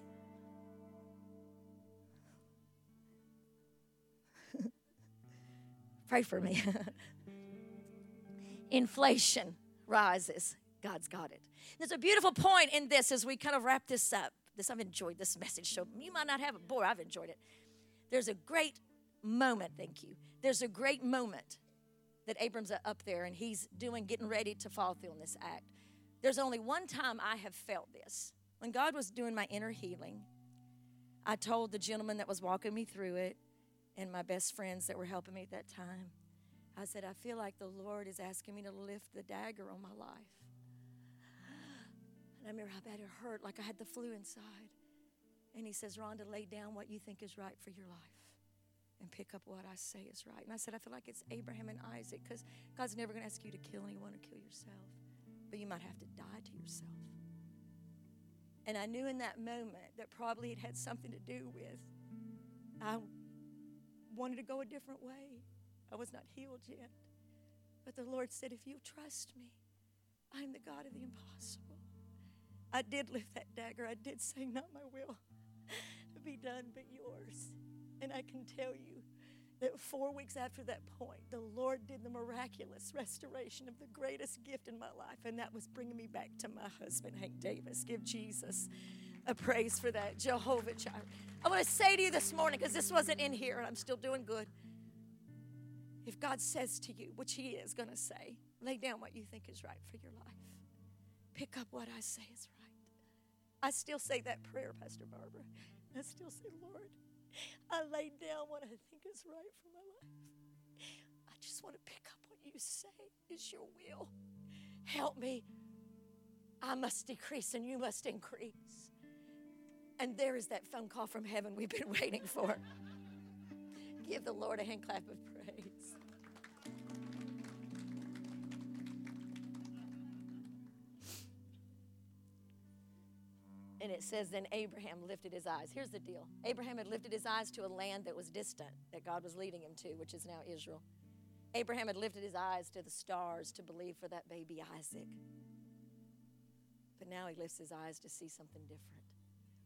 Pray for me. Inflation rises. God's got it. There's a beautiful point in this as we kind of wrap this up. This I've enjoyed this message. So you might not have it. Boy, I've enjoyed it. There's a great moment, thank you. There's a great moment that Abram's up there and he's doing, getting ready to follow through on this act. There's only one time I have felt this. When God was doing my inner healing, I told the gentleman that was walking me through it and my best friends that were helping me at that time, I said, I feel like the Lord is asking me to lift the dagger on my life. And I remember how bad it hurt, like I had the flu inside. And he says, Rhonda, lay down what you think is right for your life and pick up what I say is right. And I said, I feel like it's Abraham and Isaac because God's never going to ask you to kill anyone or kill yourself, but you might have to die to yourself. And I knew in that moment that probably it had something to do with I wanted to go a different way. I was not healed yet. But the Lord said, If you trust me, I'm the God of the impossible. I did lift that dagger. I did say, Not my will, be done but yours. And I can tell you that four weeks after that point, the Lord did the miraculous restoration of the greatest gift in my life, and that was bringing me back to my husband, Hank Davis. Give Jesus a praise for that. Jehovah Jireh. I want to say to you this morning, because this wasn't in here and I'm still doing good. If God says to you, which He is going to say, lay down what you think is right for your life, pick up what I say is right. I still say that prayer, Pastor Barbara. I still say, Lord, I lay down what I think is right for my life. I just want to pick up what you say is your will. Help me. I must decrease and you must increase. And there is that phone call from heaven we've been waiting for. Give the Lord a hand clap of praise. Says, Then Abraham lifted his eyes. Here's the deal Abraham had lifted his eyes to a land that was distant, that God was leading him to, which is now Israel. Abraham had lifted his eyes to the stars to believe for that baby Isaac. But now he lifts his eyes to see something different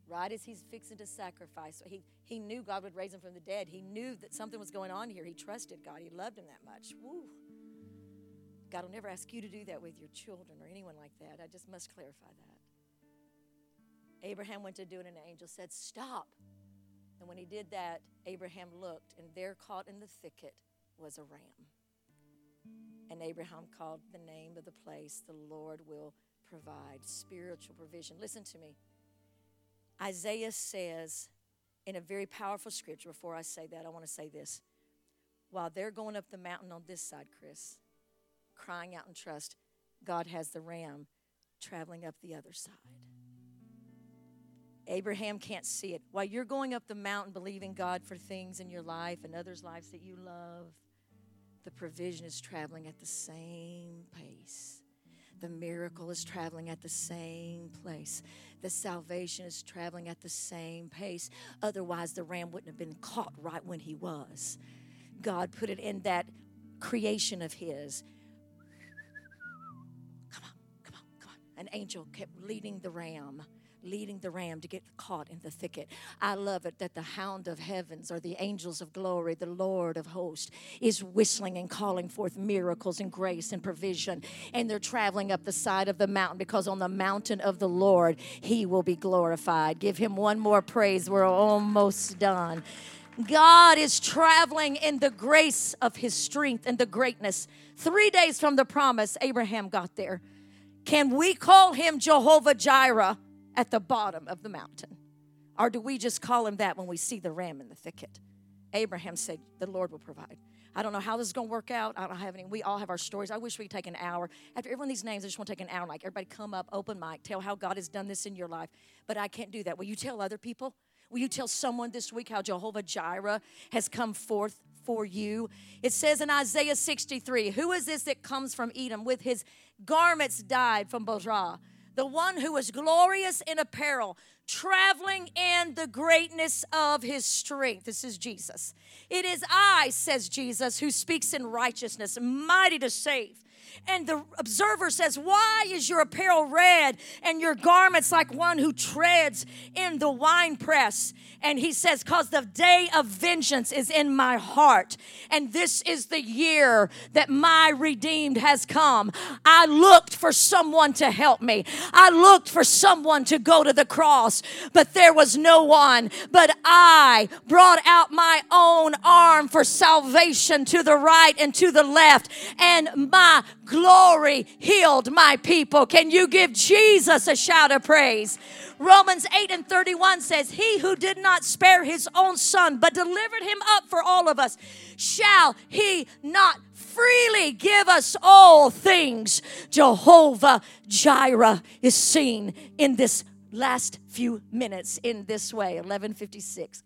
right as he's fixing to sacrifice. He, he knew God would raise him from the dead. He knew that something was going on here. He trusted God. He loved him that much. Woo. God will never ask you to do that with your children or anyone like that. I just must clarify that. Abraham went to do it, and an angel said, Stop. And when he did that, Abraham looked, and there caught in the thicket was a ram. And Abraham called the name of the place, The Lord will provide spiritual provision. Listen to me. Isaiah says in a very powerful scripture, before I say that, I want to say this. While they're going up the mountain on this side, Chris, crying out in trust, God has the ram traveling up the other side. Abraham can't see it. While you're going up the mountain believing God for things in your life and others' lives that you love, the provision is traveling at the same pace. The miracle is traveling at the same place. The salvation is traveling at the same pace. Otherwise, the ram wouldn't have been caught right when he was. God put it in that creation of his. Come on, come on, come on. An angel kept leading the ram leading the ram to get caught in the thicket. I love it that the hound of heavens or the angels of glory, the Lord of hosts, is whistling and calling forth miracles and grace and provision. And they're traveling up the side of the mountain because on the mountain of the Lord, he will be glorified. Give him one more praise. We're almost done. God is traveling in the grace of his strength and the greatness. Three days from the promise, Abraham got there. Can we call him Jehovah Jireh? At the bottom of the mountain? Or do we just call him that when we see the ram in the thicket? Abraham said, The Lord will provide. I don't know how this is going to work out. I don't have any. We all have our stories. I wish we could take an hour. After every one of these names, I just want to take an hour. Like everybody come up, open mic, tell how God has done this in your life. But I can't do that. Will you tell other people? Will you tell someone this week how Jehovah Jireh has come forth for you? It says in Isaiah 63 Who is this that comes from Edom with his garments dyed from Bozrah? The one who was glorious in apparel, traveling in the greatness of his strength. This is Jesus. It is I, says Jesus, who speaks in righteousness, mighty to save. And the observer says, Why is your apparel red and your garments like one who treads in the winepress? And he says, Because the day of vengeance is in my heart. And this is the year that my redeemed has come. I looked for someone to help me. I looked for someone to go to the cross, but there was no one. But I brought out my own arm for salvation to the right and to the left. And my glory healed my people. Can you give Jesus a shout of praise? Romans 8 and 31 says, He who did not spare his own son, but delivered him up for all of us, shall he not freely give us all things? Jehovah Jireh is seen in this last few minutes in this way 1156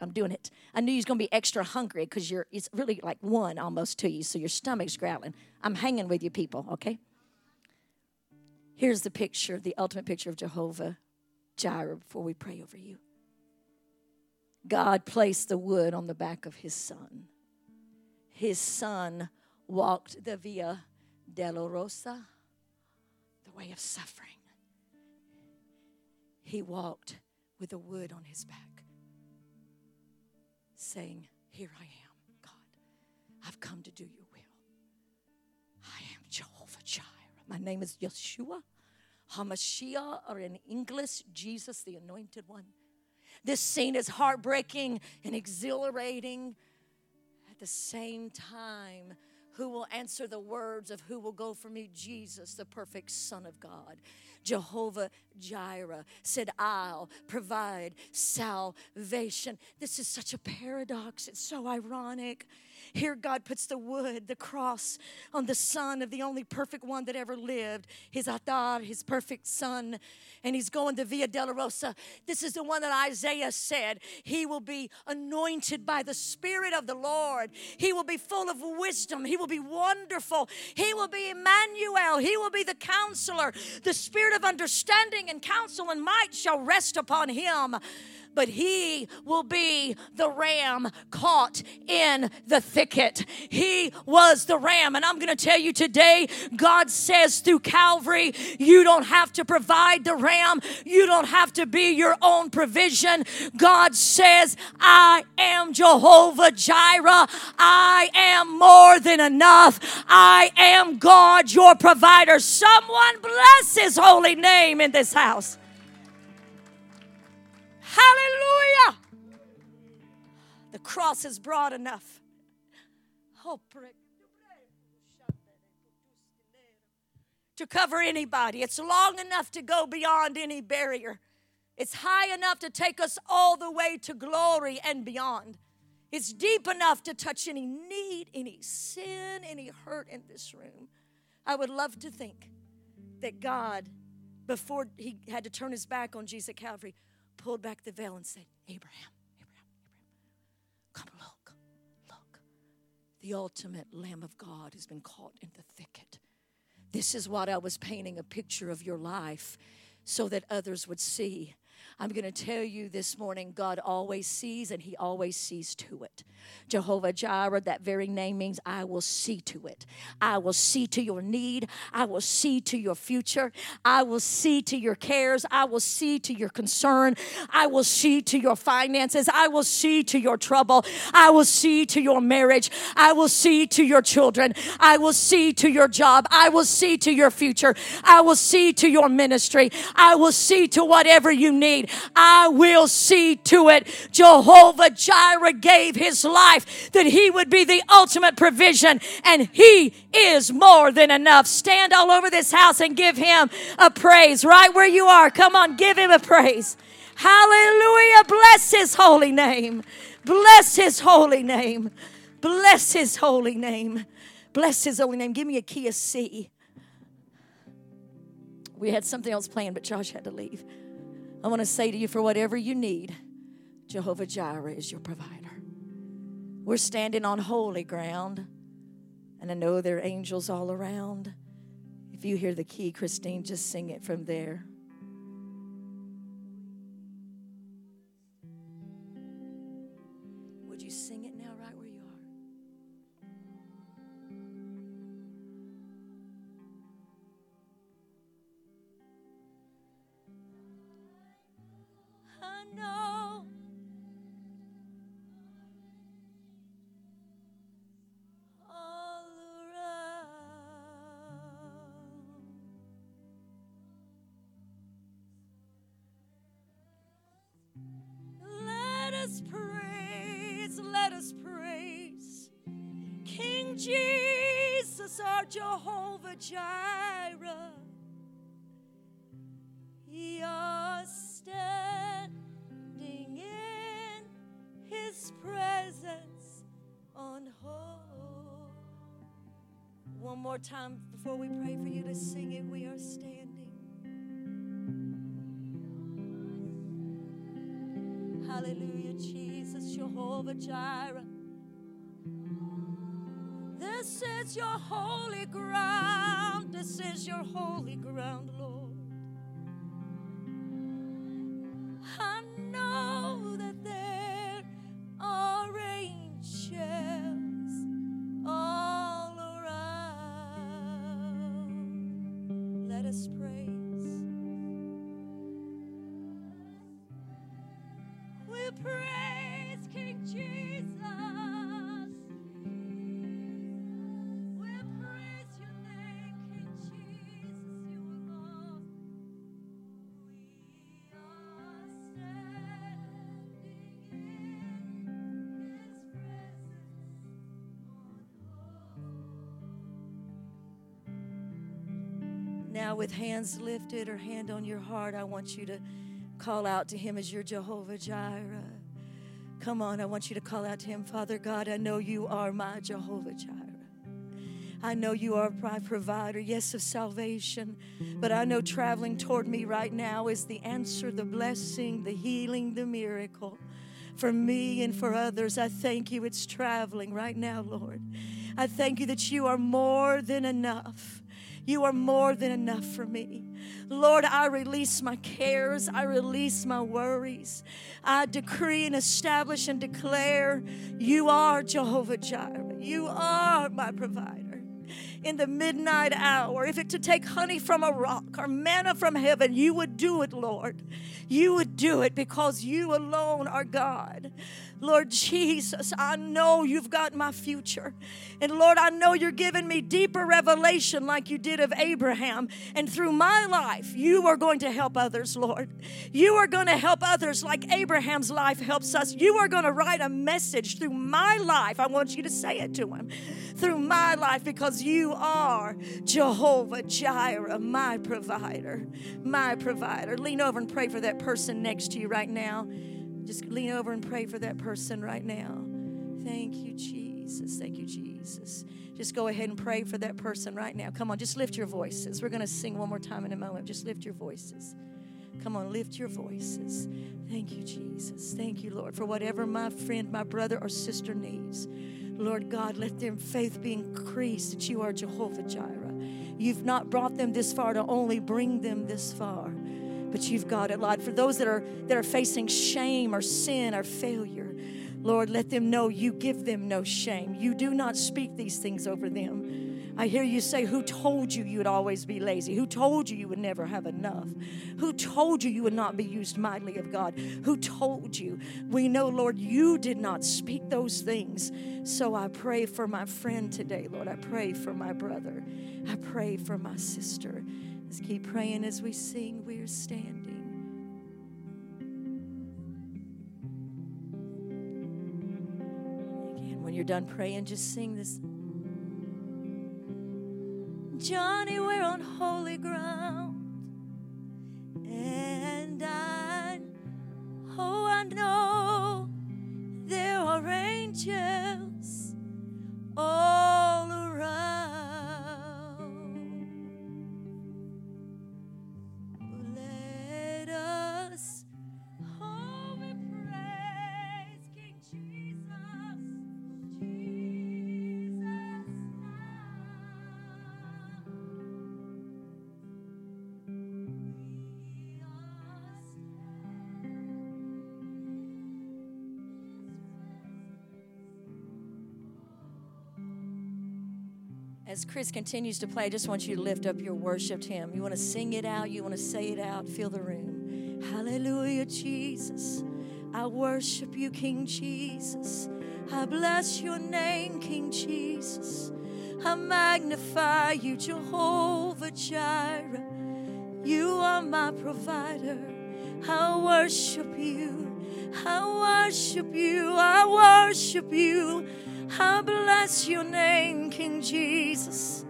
i'm doing it i knew you was going to be extra hungry because you're it's really like one almost to you so your stomach's growling i'm hanging with you people okay here's the picture the ultimate picture of jehovah Jireh before we pray over you. God placed the wood on the back of his son. His son walked the Via Dolorosa, the way of suffering. He walked with a wood on his back, saying, Here I am, God. I've come to do your My name is Yeshua HaMashiach, or in English, Jesus, the Anointed One. This scene is heartbreaking and exhilarating at the same time who will answer the words of who will go for me? Jesus, the perfect Son of God. Jehovah Jireh said, I'll provide salvation. This is such a paradox. It's so ironic. Here, God puts the wood, the cross, on the son of the only perfect one that ever lived, his Adar, his perfect son, and he's going to Via Dolorosa. This is the one that Isaiah said he will be anointed by the Spirit of the Lord. He will be full of wisdom. He will be wonderful. He will be Emmanuel. He will be the counselor. The Spirit of understanding and counsel and might shall rest upon him but he will be the ram caught in the thicket. He was the ram. And I'm going to tell you today, God says through Calvary, you don't have to provide the ram, you don't have to be your own provision. God says, I am Jehovah Jireh. I am more than enough. I am God, your provider. Someone bless his holy name in this house. Hallelujah. The cross is broad enough. Oh, to cover anybody. It's long enough to go beyond any barrier. It's high enough to take us all the way to glory and beyond. It's deep enough to touch any need, any sin, any hurt in this room. I would love to think that God, before he had to turn his back on Jesus at Calvary, pulled back the veil and said, Abraham, Abraham, Abraham, come look, look. The ultimate Lamb of God has been caught in the thicket. This is what I was painting a picture of your life so that others would see I'm going to tell you this morning God always sees and He always sees to it. Jehovah Jireh, that very name means I will see to it. I will see to your need. I will see to your future. I will see to your cares. I will see to your concern. I will see to your finances. I will see to your trouble. I will see to your marriage. I will see to your children. I will see to your job. I will see to your future. I will see to your ministry. I will see to whatever you need. I will see to it. Jehovah Jireh gave his life that he would be the ultimate provision, and he is more than enough. Stand all over this house and give him a praise right where you are. Come on, give him a praise. Hallelujah. Bless his holy name. Bless his holy name. Bless his holy name. Bless his holy name. Give me a key of C. We had something else planned, but Josh had to leave. I want to say to you for whatever you need, Jehovah Jireh is your provider. We're standing on holy ground, and I know there are angels all around. If you hear the key, Christine, just sing it from there. More time before we pray for you to sing it, we are standing. Hallelujah, Jesus, Jehovah Jireh. This is your holy ground. This is your holy ground, Lord. Now, with hands lifted or hand on your heart, I want you to call out to Him as your Jehovah Jireh. Come on, I want you to call out to Him, Father God, I know you are my Jehovah Jireh. I know you are my provider, yes, of salvation, but I know traveling toward me right now is the answer, the blessing, the healing, the miracle for me and for others. I thank you, it's traveling right now, Lord. I thank you that you are more than enough. You are more than enough for me. Lord, I release my cares. I release my worries. I decree and establish and declare you are Jehovah Jireh. You are my provider in the midnight hour, if it to take honey from a rock or manna from heaven, you would do it, Lord. You would do it because you alone are God. Lord Jesus, I know you've got my future. And Lord, I know you're giving me deeper revelation like you did of Abraham. And through my life, you are going to help others, Lord. You are going to help others like Abraham's life helps us. You are going to write a message through my life. I want you to say it to him. Through my life because you are Jehovah Jireh, my provider. My provider. Lean over and pray for that person next to you right now. Just lean over and pray for that person right now. Thank you, Jesus. Thank you, Jesus. Just go ahead and pray for that person right now. Come on, just lift your voices. We're going to sing one more time in a moment. Just lift your voices. Come on, lift your voices. Thank you, Jesus. Thank you, Lord, for whatever my friend, my brother, or sister needs. Lord God, let their faith be increased that you are Jehovah Jireh. You've not brought them this far to only bring them this far but you've got it, Lord. For those that are that are facing shame or sin or failure, Lord, let them know you give them no shame. You do not speak these things over them. I hear you say, Who told you you would always be lazy? Who told you you would never have enough? Who told you you would not be used mightily of God? Who told you? We know, Lord, you did not speak those things. So I pray for my friend today, Lord. I pray for my brother. I pray for my sister. Let's keep praying as we sing. We're standing. Again, when you're done praying, just sing this. Johnny, we're on holy ground. And I, oh, I know there are angels all around. As Chris continues to play, I just want you to lift up your worship to Him. You want to sing it out, you want to say it out, fill the room. Hallelujah, Jesus. I worship you, King Jesus. I bless your name, King Jesus. I magnify you, Jehovah Jireh. You are my provider. I worship you. I worship you. I worship you. I bless your name, King Jesus.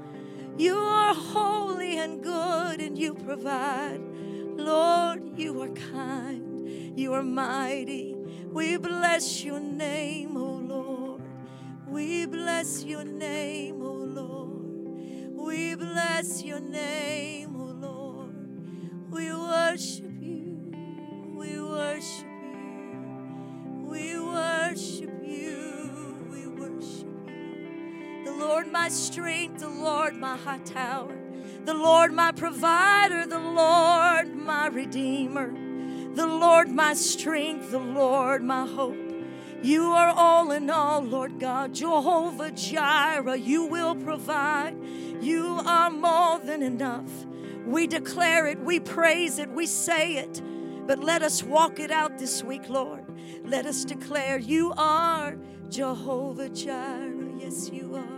You are holy and good, and you provide. Lord, you are kind, you are mighty. We bless your name, O Lord. We bless your name, O Lord. We bless your name, O Lord. We worship My strength, the Lord my high tower, the Lord my provider, the Lord my redeemer, the Lord my strength, the Lord my hope. You are all in all, Lord God. Jehovah Jireh, you will provide. You are more than enough. We declare it, we praise it, we say it. But let us walk it out this week, Lord. Let us declare you are Jehovah Jireh. Yes, you are.